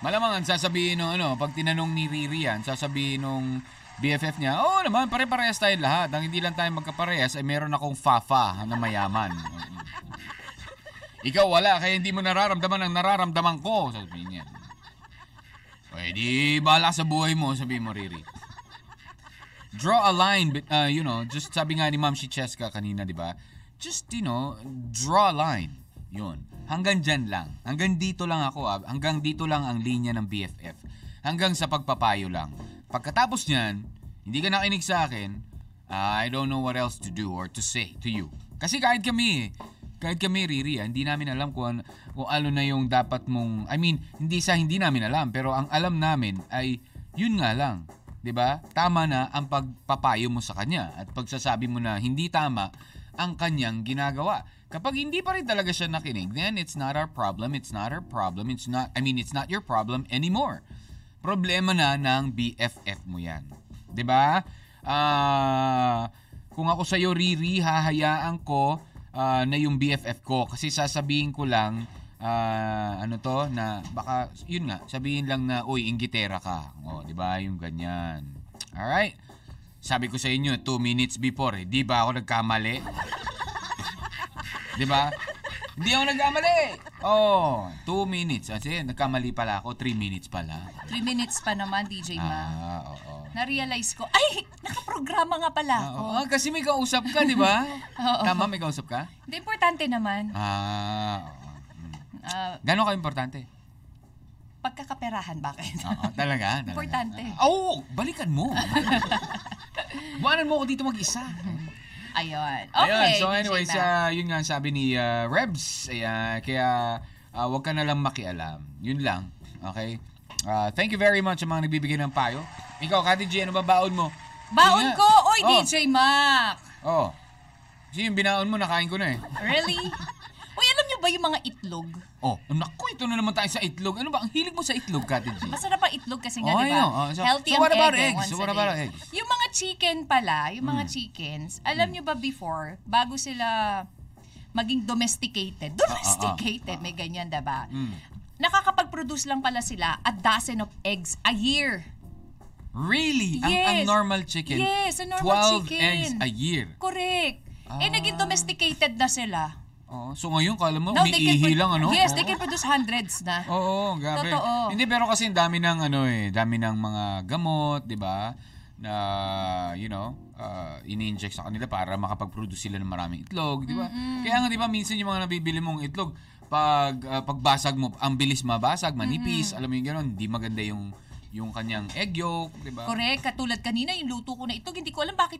Malamang ang sasabihin nung ano, pag tinanong ni Riri yan, sasabihin nung BFF niya, oo naman, pare-parehas tayo lahat. Ang hindi lang tayo magkaparehas ay meron akong fafa na mayaman. Ikaw wala, kaya hindi mo nararamdaman ang nararamdaman ko. Sabihin niya. Pwede, bahala sa buhay mo, sabihin mo, Riri. Draw a line, but, uh, you know, just sabi nga ni Ma'am si Cheska kanina, di ba? Just, you know, draw a line. Yun. Hanggang dyan lang. Hanggang dito lang ako, ah. hanggang dito lang ang linya ng BFF. Hanggang sa pagpapayo lang. Pagkatapos niyan, hindi ka nakinig sa akin, ah, I don't know what else to do or to say to you. Kasi kahit kami, kahit kami Riri, ah, hindi namin alam kung, ano- kung ano na yung dapat mong, I mean, hindi sa hindi namin alam, pero ang alam namin ay yun nga lang. 'Di ba? Tama na ang pagpapayo mo sa kanya at pagsasabi mo na hindi tama ang kanyang ginagawa. Kapag hindi pa rin talaga siya nakinig, then it's not our problem, it's not our problem, it's not, I mean, it's not your problem anymore. Problema na ng BFF mo yan. 'Di ba? Ah, kung ako sa iyo Riri, hahayaan ko ah, na yung BFF ko kasi sasabihin ko lang ah, ano to na baka yun nga sabihin lang na uy inggitera ka. Oh, 'di ba? Yung ganyan. All right. Sabi ko sa inyo 2 minutes before, eh, di ba ako nagkamali? 'Di ba? Hindi ako nagkamali. Oh, 2 minutes. Kasi nagkamali pala ako, 3 minutes pala. Three minutes pa naman, DJ Ma. Ah, oo. Na-realize ko, ay, nakaprograma nga pala Ah, ako. oo. Ah, kasi may kausap ka, di ba? Oo. Tama, may kausap ka? Hindi, importante naman. Ah, oo. Ah, Gano'n ka importante? pagkakaperahan, bakit? Oo, talaga, talaga. Importante. Ah, Oo, balikan mo. Buwanan mo ako dito mag-isa. Ayun. Okay, Ayun, so anyways, ah, yun nga sabi ni ah, Rebs. Ayan, kaya ah, wag ka na lang makialam. Yun lang. Okay? Ah, thank you very much sa mga nagbibigay ng payo. Ikaw, Kati G, ano ba baon mo? Baon ko! Oy, Oh, DJ Mac! Oh. Kasi yung binaon mo, nakain ko na eh. Really? Uy, alam niyo ba yung mga itlog? Oh, naku, ito na naman tayo sa itlog. Ano ba? Ang hilig mo sa itlog, Kati G. Masarap ang itlog kasi nga, Oh, di ba? Oh, so- Healthy so ang what about egg, eh, eggs? So what about eggs? Yung mga chicken pala, yung mga chickens, alam niyo ba before, bago sila maging domesticated, domesticated, may ganyan, diba? Hmm. Nakakapag-produce lang pala sila a dozen of eggs a year. Really? Ang, ang Yes. normal chicken? Yes, a normal 12 chicken. eggs a year. Correct. Eh, Ah. naging domesticated na sila. Oh, so ngayon, kala mo, can umiihi lang, ano? Yes, Oo. they can produce hundreds na. Oo, grabe. Totoo. Hindi, pero kasi ang dami ng, ano eh, dami ng mga gamot, di ba? Na, you know, uh, ini-inject sa kanila para makapag-produce sila ng maraming itlog, di ba? Kaya nga, di ba, minsan yung mga nabibili mong itlog, pag uh, pagbasag mo, ang bilis mabasag, manipis, alam mo yung gano'n, hindi maganda yung yung kanyang egg yolk, di ba? Correct. Katulad kanina, yung luto ko na ito, hindi ko alam bakit.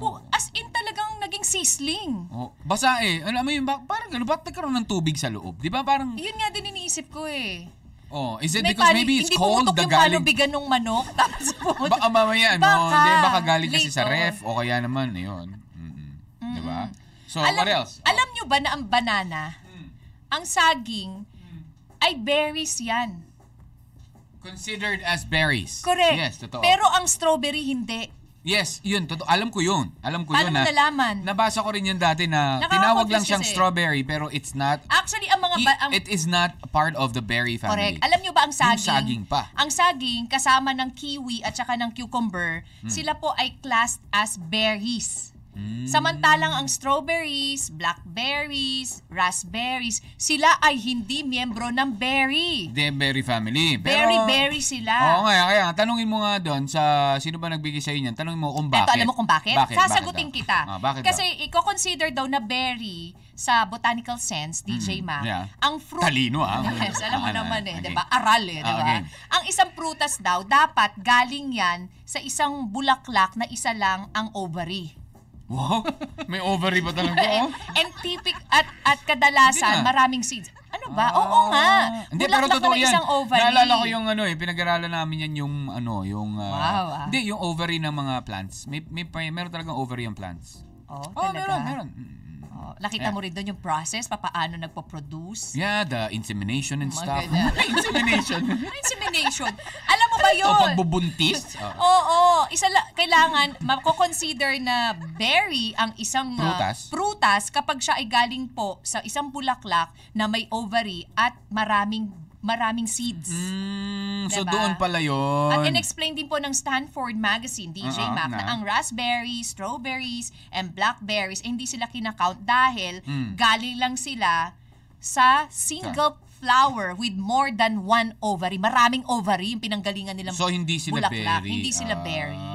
Po, as in talagang naging sizzling. Oh, basa eh. Alam mo yung ba, parang gano'n, ba't nagkaroon ng tubig sa loob? Di ba parang, Yun nga din iniisip ko eh. oh, is it May because pali- maybe it's hindi cold, pumutok the yung palubigan ng manok. Tapos pumutok. Baka mamaya, no? Baka. Hindi, baka galing kasi sa Later. ref o kaya naman, yun. Mm-mm. Di ba? So, alam, what else? Alam nyo ba na ang banana, ang saging, ay berries yan. Considered as berries. Correct. Yes, totoo. Pero ang strawberry hindi. Yes, yun. Totoo. Alam ko yun. Alam ko Paano yun. mo na- nalaman? Nabasa ko rin yun dati na tinawag lang siyang kasi. strawberry pero it's not Actually, ang mga... ba- ang, it is not part of the berry family. Correct. Alam nyo ba ang saging? Yung saging pa. Ang saging kasama ng kiwi at saka ng cucumber, Hmm. sila po ay classed as berries. Hmm. Samantalang ang strawberries, blackberries, raspberries, sila ay hindi miyembro ng berry. The berry family. Pero, Berry, berry sila. Oo nga, kaya tanungin mo nga doon sa sino ba nagbigay sa inyo, tanungin mo kung bakit. Eto, alam mo kung bakit? Bakit? Sasagutin Bakit daw? kita. Ah, bakit Kasi daw? i-consider daw na berry sa botanical sense, DJ Mac, Hmm, yeah. ang fruit... Talino, ah. Yes, alam mo Ah, naman eh, okay. di ba? Aral eh, di ba? Okay. Ang isang prutas daw, dapat galing yan sa isang bulaklak na isa lang ang ovary. Wow, may ovary ba talaga? oh? And typic at at kadalasan Hindi na. maraming seeds. Ano ba? Ah. Oo nga. Hindi, pero Bulaklak totoo na yan. isang ovary. Naalala ko yung ano eh, pinag-aralan namin yan yung ano, yung... ah, Wow, ah. Hindi, yung ovary ng mga plants. May, may, may meron talagang ovary yung plants. Oh, Oh, talaga? meron, meron. Mm. Oh, nakita Yeah. mo rin doon yung process, papaano nagpo-produce. Yeah, the insemination and Mga stuff. ganyan. insemination. Insemination. Alam mo ba o yun? pagbubuntis. Oh. Oo, isa la, kailangan mako-consider na berry ang isang uh, Prutas? prutas kapag siya ay galing po sa isang bulaklak na may ovary at maraming maraming seeds. Mm, so Diba? doon pala yun. At in-explain din po ng Stanford Magazine, DJ Oo, Mac, na na. ang raspberries, strawberries, and blackberries, eh, hindi sila kinakount dahil Mm. galing lang sila sa single flower with more than one ovary. Maraming ovary yung pinanggalingan nilang So hindi sila bulaklak. berry. Hindi sila Ah, berry.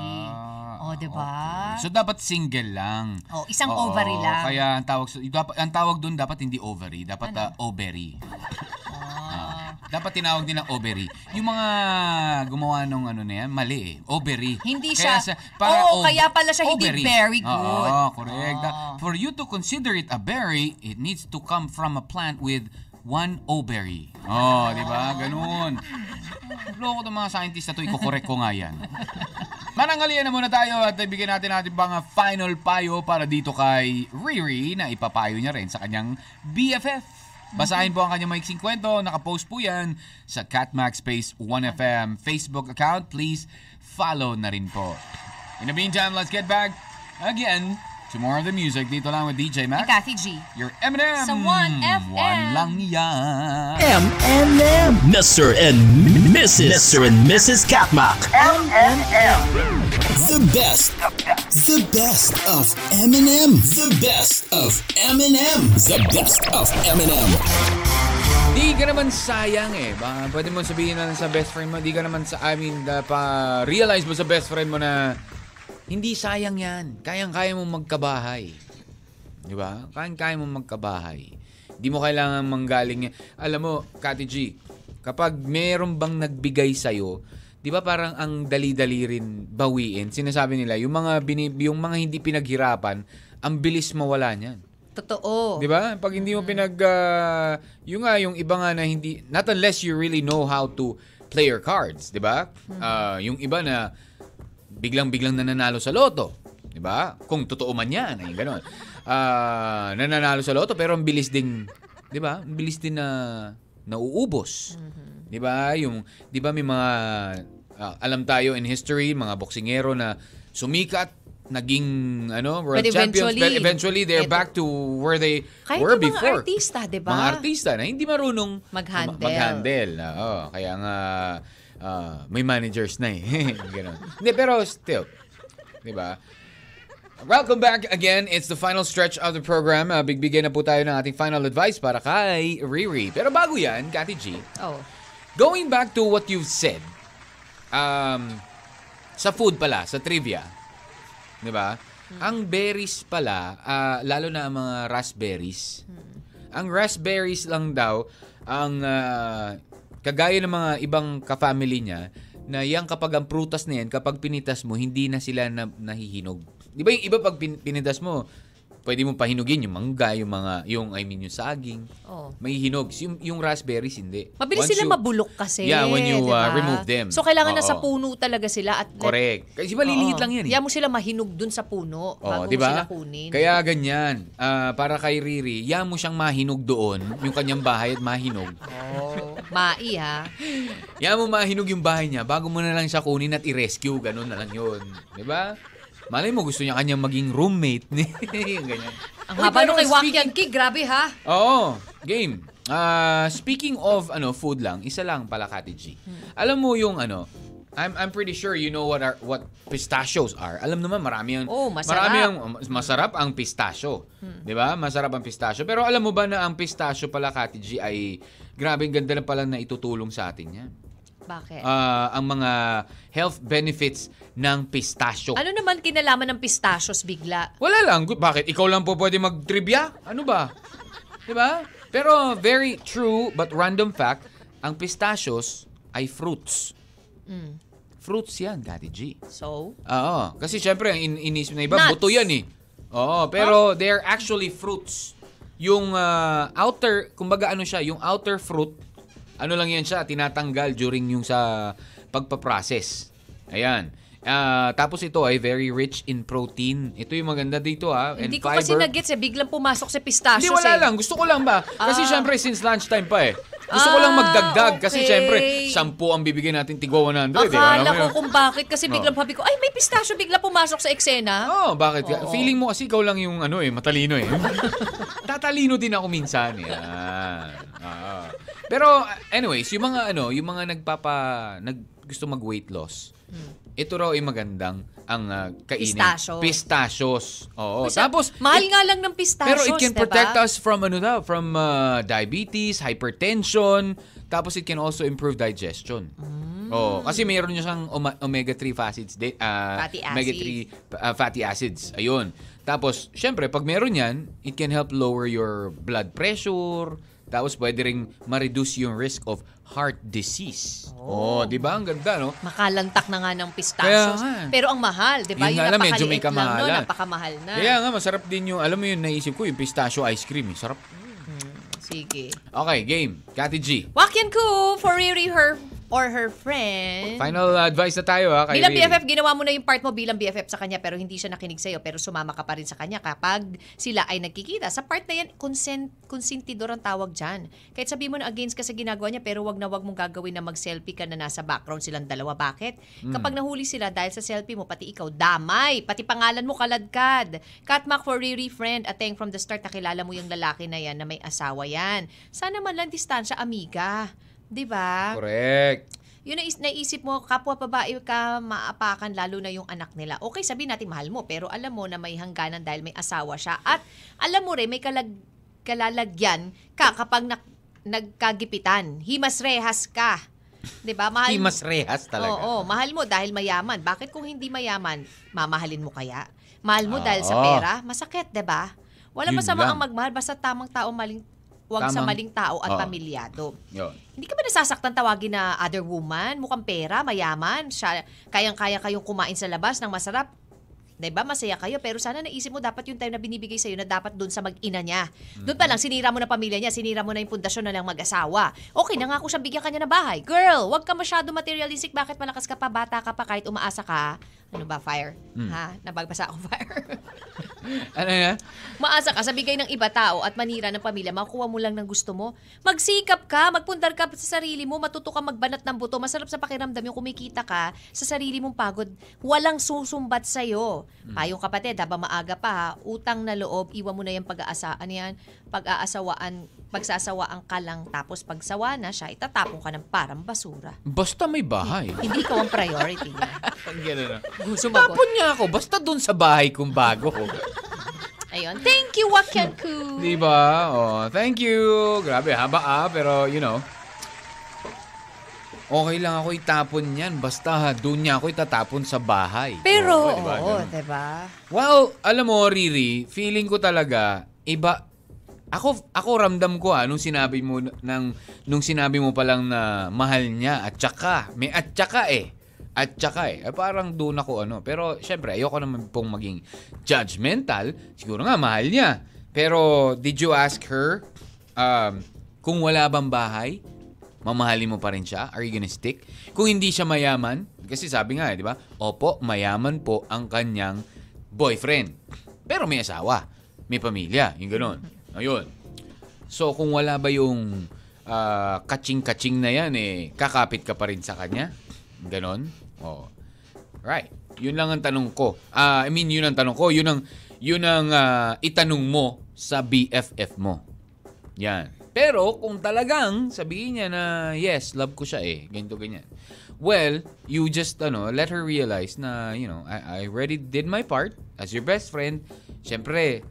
Oh, 'di ba? okay. So dapat single lang. Oh, isang Oo, ovary lang. Kaya ang tawag ang tawag doon dapat hindi ovary, dapat Ano? ah, ovary. Ah, dapat tinawag nilang ovary. Yung mga gumawa nung ano na yan, mali eh. Ovary. Hindi Kaya siya- para Oo, kaya pala siya hindi ovary. very good. Oo, correct. That- For you to consider it a berry, it needs to come from a plant with one ovary. Oh, di ba? Ganun. Loko ng mga scientist na to, iko-correct ko nga yan. Manangalian na muna tayo at ibigyan natin natin mga final payo para dito kay Riri na ipapayo niya rin sa kanyang BFF. Basahin po ang kanyang maiksing kwento. Nakapost po yan sa Catmax Space 1FM Facebook account. Please follow na rin po. In the meantime, let's get back again to more of the music. Dito lang with DJ Mac. Kathy G. Your M&M. Sa 1FM. One lang yan. M&M. Mr. and Mrs. Mr. and Mrs. Katmak. M&M. The best. The best of M&M. The best of M&M. The best of M&M. Di ka naman sayang eh. Baka pwede mo sabihin na sa best friend mo, di ka naman sa, I mean, pa-realize mo sa best friend mo na hindi sayang yan. Kayang-kaya mo magkabahay. Di ba? Kayang-kaya mo magkabahay. Di mo kailangan manggaling yan. Alam mo, Kati G, kapag meron bang nagbigay sa'yo, di ba parang ang dali-dali rin bawiin? Sinasabi nila, yung mga, bini, yung mga hindi pinaghirapan, ang bilis mawala niyan. Totoo. 'Di ba? Pag hindi mo pinag ah, yung nga yung iba nga na hindi not unless you really know how to play your cards, 'di ba? Ah, yung iba na biglang-biglang nananalo sa loto, 'di ba? Kung totoo man 'yan, ay ganoon. Ah, nananalo sa loto pero ang bilis din, 'di ba? Ang bilis din na nauubos. 'Di ba? Yung 'di ba may mga ah, alam tayo in history, mga boksingero na sumikat naging ano world But champions but eventually, eventually they're eto- back to where they Kahit were yung mga before. artista, di ba? Mga artista na hindi marunong Mag-handle. ma- mag-handle. Oo, kaya nga ah, may managers na eh. Ganon. Hindi, pero still. Di ba? Welcome back again. It's the final stretch of the program. Uh, bigbigay na po tayo ng ating final advice para kay Riri. Pero bago yan, Kati G, Oh. going back to what you've said, um, sa food pala, sa trivia, di ba? Ang berries pala, ah, lalo na ang mga raspberries, ang raspberries lang daw, ang kagaya ng mga ibang ka-family niya, na yan kapag ang prutas na yan, kapag pinitas mo, hindi na sila na, nahihinog. Di ba yung iba pag pin- pinitas mo, pwede mo pahinugin yung mangga, yung mga, yung, I mean, yung saging. Oh. May hinog. Yung, yung raspberries, hindi. Mabilis Once sila you- mabulok kasi. Yeah, when you, di uh, remove them. So, kailangan Oo. na sa puno talaga sila. At Correct. Kasi maliliit Oo. lang yan eh. Yan mo sila mahinog dun sa puno Oh, bago di mo sila kunin. Kaya ganyan. Ah, para kay Riri, yan mo siyang mahinog doon, yung kanyang bahay at mahinog. Oh, mai ha. Yan mo mahinog yung bahay niya bago mo na lang siya kunin at i-rescue, ganun na lang 'yun. 'Di ba? Malay mo, gusto niya kanyang maging roommate. Yung ganyan. Ang haba nung kay speaking- Wakian Ki, grabe ha. Oo, game. Ah, speaking of ano food lang, isa lang pala Kati G. Alam mo yung ano, I'm I'm pretty sure you know what are what pistachios are. Alam naman marami ang Oh, masarap. marami ang masarap ang pistachio. 'Di ba? Masarap ang pistachio. Pero alam mo ba na ang pistachio pala Kati G ay grabe ang ganda na pala na itutulong sa atin 'yan. Bakit? Ah, ang mga health benefits ng pistachio. ano naman kinalaman ng pistachios bigla? Wala lang. Bakit? Ikaw lang po pwede mag-trivia? Ano ba? Di ba? Pero very true but random fact, ang pistachios ay fruits. Mm. Fruits yan, Kati G. So, Oo. Kasi syempre, ang in inisip na iba, Nuts. buto yan eh. Oo. Pero they're actually fruits. Yung ah, outer, kumbaga ano siya, yung outer fruit, ano lang yan siya, tinatanggal during yung sa pagpaprocess. Ayan. Ah, tapos ito ay very rich in protein. Ito yung maganda dito ha. And hindi ko fiber. kasi nag-gets eh. Biglang pumasok sa pistachios Hindi, wala eh. lang. Gusto ko lang ba? Kasi Ah. syempre, since lunchtime pa eh. Gusto ko lang Ah, magdagdag. Kasi okay. syempre, sampu ang bibigyan natin, tigwa 100. eh. Akala Alam mo ko yun? kung bakit kasi biglang Oh. sabi ko, ay may pistachio bigla pumasok sa eksena. Oo, oh, bakit? Oo. Feeling mo kasi ikaw lang yung ano eh, matalino eh. Tatalino din ako minsan. Yan. Oo. Pero anyways, yung mga ano, yung mga nagpapa nag gusto mag weight loss. Ito raw ay magandang ang ah, kainin. Pistachio. Pistachios. Oo. Kasi Tapos mahal it- nga lang ng pistachios, Pero it can diba? protect us from ano daw, from ah, diabetes, hypertension, tapos it can also improve digestion. Mm. Oh, kasi mayroon niya siyang oma- omega-3 fatty acids, ah, Fatty omega-3 ah, fatty acids. Ayun. Tapos, syempre, pag meron yan, it can help lower your blood pressure. Tapos, pwede ring ma-reduce yung risk of heart disease. Oh, di ba? Ang ganda, no? Makalantak na nga ng pistachios. Kaya. Pero ang mahal, di ba? Yun nga lang, medyo may napakaliit lang kamahalan. napakamahal na. Kaya nga, masarap din yung, alam mo yun, naisip ko, yung pistachio ice cream. Eh. Sarap. Sige. Okay, game. Kati G. Wakyan ko for Riri her or her friend. Final advice na tayo ha kay Bilang. BFF, ginawa mo na yung part mo bilang BFF sa kanya pero hindi siya nakinig sa'yo pero sumama ka pa rin sa kanya kapag sila ay nagkikita. Sa part na yan, consent, consentidor ang tawag dyan. Kahit sabi mo na against ka sa ginagawa niya pero wag na wag mong gagawin na mag-selfie ka na nasa background silang dalawa. Bakit? Hmm. Kapag nahuli sila dahil sa selfie mo, pati ikaw, damay. Pati pangalan mo, kaladkad. Katmak for Riri friend, ateng from the start, nakilala mo yung lalaki na yan na may asawa yan. Sana man lang distansya, amiga. 'Di ba? Correct. yun na naisip mo, kapwa babae ka maapakan, lalo na yung anak nila. Okay, sabihin natin mahal mo, pero alam mo na may hangganan dahil may asawa siya. At alam mo rin, may kalag, kalalagyan ka kapag nak, nagkagipitan. Himas rehas ka. 'Di ba Mahal Himas rehas talaga. Oo, mahal mo dahil mayaman. Bakit kung hindi mayaman, mamahalin mo kaya? Mahal mo dahil sa Oo. pera? Masakit, 'di ba? Wala Yun masama lang. ang magmahal basta tamang tao maling wag sa maling tao at Oo. pamilyado. Yun. Hindi ka ba nasasaktan tawagin na other woman? Mukhang pera, mayaman, siya, kayang-kaya kayong kumain sa labas ng masarap. 'Di ba? Masaya kayo, pero sana naisip mo dapat yung time na binibigay sa'yo na dapat doon sa mag-ina niya. Doon pa lang, sinira mo na pamilya niya, sinira mo na yung pundasyon na lang mag-asawa. Okay, nangako siyang bigyan kanya ng bahay. Girl, wag ka masyado materialistic. Bakit malakas ka pa, bata ka pa, kahit umaasa ka? Ano ba, fire? Ha? Nabagbasa ako, fire. Ano yan? Maasa ka sa bigay ng iba tao at manira ng pamilya, makuha mo lang ng gusto mo. Magsikap ka, magpundar ka sa sarili mo, matuto ka magbanat ng buto. Masarap sa pakiramdam yung kumikita ka sa sarili mong pagod. Walang susumbat sa'yo. Payong kapatid, habang maaga pa ha, utang na loob, iwan mo na yung pag-aasa, ano yan, pag-aasawaan, pagsasawaan ka lang, tapos pagsawa na siya, itatapon ka ng parang basura. Basta may bahay. Hindi ikaw ang priority niya. Ang gano'n na. Sumagot. Tapon niya ako. Basta dun sa bahay kong bago. Ayun. Thank you, Wakianku. Di ba? Oh, thank you. Grabe, haba ah. Pero, you know, okay lang ako itapon yan. Basta ha, doon niya ako itatapon sa bahay. Pero, Oo, di ba? oo, Ganun. diba? Well, alam mo, Riri, feeling ko talaga, iba, ako, ako ramdam ko ah, nung sinabi mo, nang, nung sinabi mo pa lang na mahal niya, at saka, may at saka eh. At saka eh, eh, parang doon ako ano. Pero syempre, ayoko naman pong maging judgmental. Siguro nga, mahal niya. Pero, did you ask her, um, kung wala bang bahay, mamahalin mo pa rin siya? Are you gonna stick? Kung hindi siya mayaman, kasi sabi nga, eh, di ba? Opo, mayaman po ang kanyang boyfriend. Pero may asawa, may pamilya, yung ganun. Ayun. So, kung wala ba yung ah, kaching-kaching na yan, eh, kakapit ka pa rin sa kanya? Ganon? Oh. Right. Yun lang ang tanong ko. Ah, I mean, yun ang tanong ko. Yun ang, yun ang ah, itanong mo sa BFF mo. Yan. Pero kung talagang sabihin niya na, yes, love ko siya eh, ganito, ganyan. Well, you just, ano, let her realize na, you know, I, I already did my part as your best friend. Siyempre,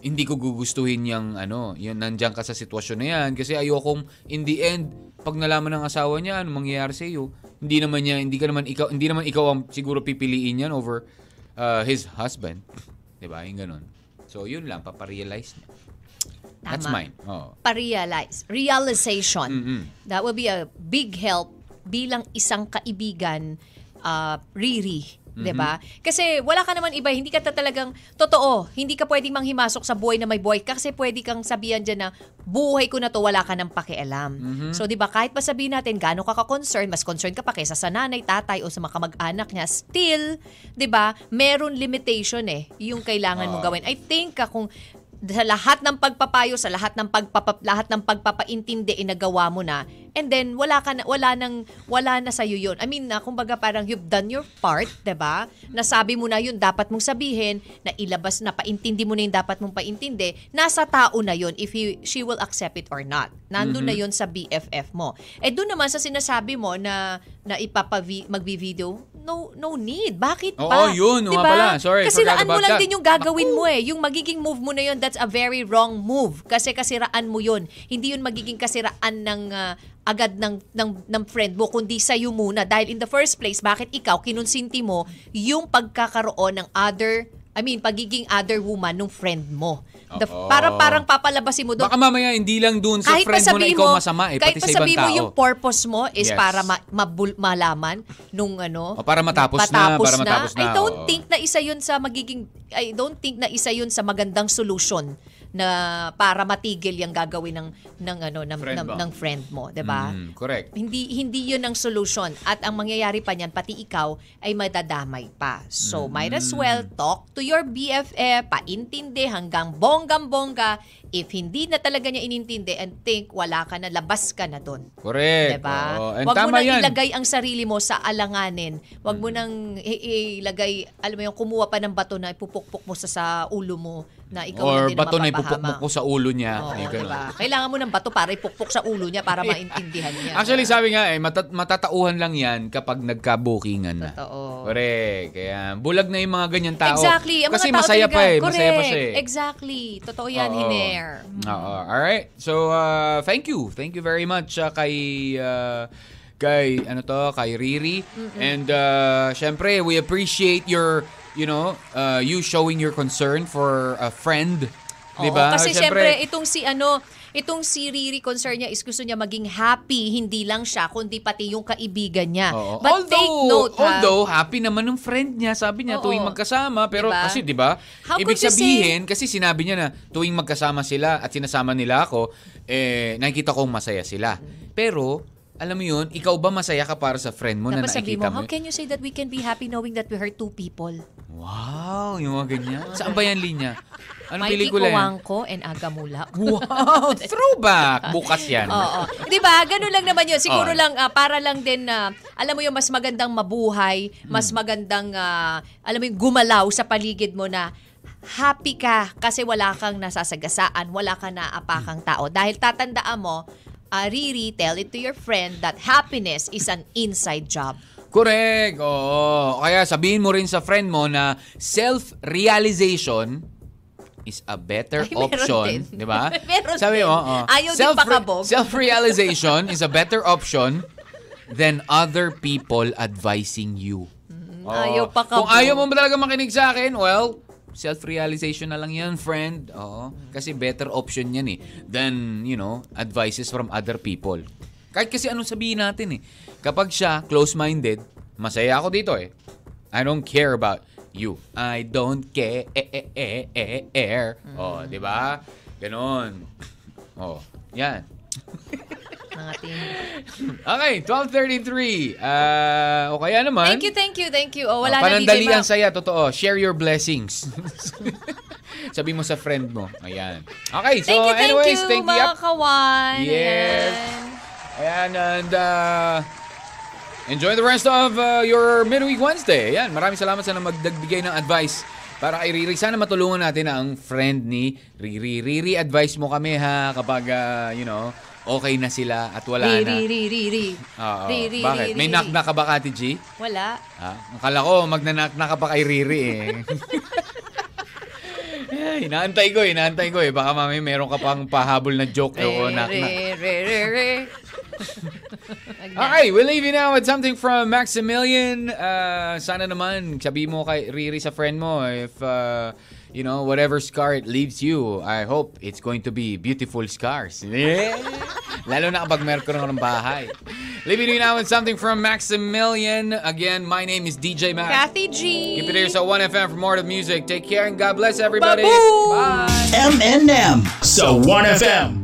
hindi ko gugustuhin yung, ano, yun, nandiyan ka sa sitwasyon na yan. Kasi ayokong, in the end, pag nalaman ng asawa niya, ano mangyayari sa iyo, hindi naman niya, hindi ka naman ikaw, hindi naman ikaw ang siguro pipiliin yan over uh, his husband. 'Di ba? Yung ganun. So, yun lang, paparealize niya. That's Tama. mine. Oh. Pa-realize. Realization. Mm-mm. That will be a big help bilang isang kaibigan, uh, Riri. 'Di ba? Kasi wala ka naman iba, hindi ka ta talagang totoo, hindi ka pwedeng manghimasok sa buhay na may buhay kasi pwede kang sabihan diyan na buhay ko na to, wala ka nang pakialam. So 'di ba, kahit pa sabihin natin gaano ka ka-concern, mas concerned ka pa kaysa sa nanay, tatay o sa mga kamag-anak niya, still, 'di ba, meron limitation eh yung kailangan mong gawin. I think ah, kung sa lahat ng pagpapayo, sa lahat ng pagpapa, lahat ng pagpapaintindi inagawa mo na and then wala ka na, wala nang wala na sa yun. I mean, na kumbaga parang you've done your part, 'di ba? Nasabi mo na yun dapat mong sabihin, na ilabas na paintindi mo na yung dapat mong paintindi, nasa tao na yun if he, she will accept it or not. Nandun na yun sa BFF mo. Eh doon naman sa sinasabi mo na na ipapa magbi-video, no no need. Bakit Oo, pa? yun. Oo Di nga ba? pala. Sorry, Kasi forgot raan mo lang that. din yung gagawin mo eh. Yung magiging move mo na yun, that's a very wrong move. Kasi kasiraan mo yun. Hindi yun magiging kasiraan ng ah, agad ng, ng, ng friend mo, kundi sa'yo muna. Dahil in the first place, bakit ikaw kinonsinti mo yung pagkakaroon ng other, I mean, pagiging other woman ng friend mo. The, Oo. para parang papalabasin mo doon. Baka mamaya hindi lang dun sa kahit friend mo na ikaw masama eh, kahit pati pa sa ibang sabihin mo tao. yung purpose mo is Yes. para ma- mabul- malaman nung ano. O, para matapos na, para matapos na, I don't oo. think na isa yun sa magiging, I don't think na isa yun sa magandang solution na para matigil yung gagawin ng ng ano ng Friend ng, mo. ng friend mo, 'di ba? Mm, correct. Hindi hindi 'yun ang solution at ang mangyayari pa niyan pati ikaw ay madadamay pa. So might as well talk to your BFF, paintindi hanggang bonggam-bongga. If hindi na talaga niya inintindi and think wala ka na, labas ka na doon. Correct. Diba? Oo. And Huwag mo nang yan. ilagay ang sarili mo sa alanganin. Huwag mo nang ilagay, alam mo yung kumuha pa ng bato na ipupukpok mo sa, sa ulo mo na ikaw Or din bato na ipupukpok ko sa ulo niya. Oo, Ay, ganun. diba? Kailangan mo ng bato para ipukpok sa ulo niya para maintindihan niya. Actually, sabi nga eh, matat- matatauhan lang yan kapag nagka-bookingan na. Totoo. Correct. Kaya bulag na yung mga ganyan tao. Exactly. Ang Kasi mga tao masaya talaga, pa eh. Correct. Masaya pa siya eh. Exactly. Totoo yan, Oo. Hiner. Oo. Alright. So, uh, thank you. Thank you very much uh, kay... Uh, kay ano to kay Riri and uh syempre we appreciate your you know uh, you showing your concern for a friend Oo, 'di ba Kasi syempre, itong si ano, itong si Riri concern niya is gusto niya maging happy, hindi lang siya, kundi pati yung kaibigan niya. Oo. But although, take note, ha? although happy naman ng friend niya, sabi niya Oo. tuwing magkasama, pero Diba? kasi 'di ba? Ibig sabihin kasi sinabi niya na tuwing magkasama sila at sinasama nila ako, eh nakikita kong masaya sila. Pero alam mo yun, ikaw ba masaya ka para sa friend mo na Tapos sabi mo, nakikita mo? how can you say that we can be happy knowing that we hurt two people? Wow, yung mga ganyan. Saan ba yan linya? Anong Mikey pelikula yan? Kuwangko and Agamula. Wow, throwback. Bukas yan. Oo. 'Di ba? Ganun lang naman 'yun. Siguro Oo. lang ah, para lang din na alam mo yung mas magandang mabuhay, mas magandang ah, alam mo yung gumalaw sa paligid mo na happy ka kasi wala kang nasasagasaan, wala kang naapakang tao. Dahil tatandaan mo, ah, Riri, tell it to your friend that happiness is an inside job. Correct. Oo. Kaya sabihin mo rin sa friend mo na self-realization is a better Ay, option. 'di ba? Meron Sabi din. mo, oo. Ayaw din pakabog. Self-realization is a better option than other people advising you. Oo. Mm-hmm. ayaw pakabog. Kung ayaw mo talaga makinig sa akin, well, self-realization na lang yan, friend. Oo. Kasi better option yan eh than, you know, advices from other people. Kahit kasi anong sabihin natin eh. Kapag siya close-minded, masaya ako dito eh. I don't care about you. I don't care. Eh, eh, eh, eh, eh. Oh, di ba? Ganon. Oh, yan. Ang ating... Okay, 12.33. Ah, o kaya naman. Thank you, thank you, thank you. Oh, wala na panandalian DJ Ma. saya, totoo. Share your blessings. Sabi mo sa friend mo. Ayan. Okay, so Thank you, thank anyways, you, thank you. mga kawan. Yes. Ayan. Ayan, and uh, Enjoy the rest of uh, your midweek Wednesday. Yan, maraming salamat sa na magdagbigay ng advice para kay Riri. Sana matulungan natin ang friend ni Riri. Riri, advice mo kami ha kapag, uh, you know, okay na sila at wala Ri, na. ri, ri, ri, ri. Oo. Ri, ri, Bakit? ri, May ri, knock ri. na ka ba, Kati G? Wala. Ha? Akala ko, magnanak-nak ka pa kay Riri eh. Eh, inaantay ko, inaantay ko eh. Baka mami meron ka pang pahabol na joke o Re, knock re, re, re, re. Wag na. Okay, we'll leave you now with something from Maximilian. Uh, sana naman, sabi mo kay Riri sa friend mo, if, uh, you know, whatever scar it leaves you, I hope it's going to be beautiful scars. Yeah. Lalo na kapag meron ka ng bahay. Leaving you now with something from Maximilian. Again, my name is DJ Max. Kathy G. Keep it here, so 1FM for more of music. Take care and God bless everybody. Babu! Bye. M&M. So 1FM.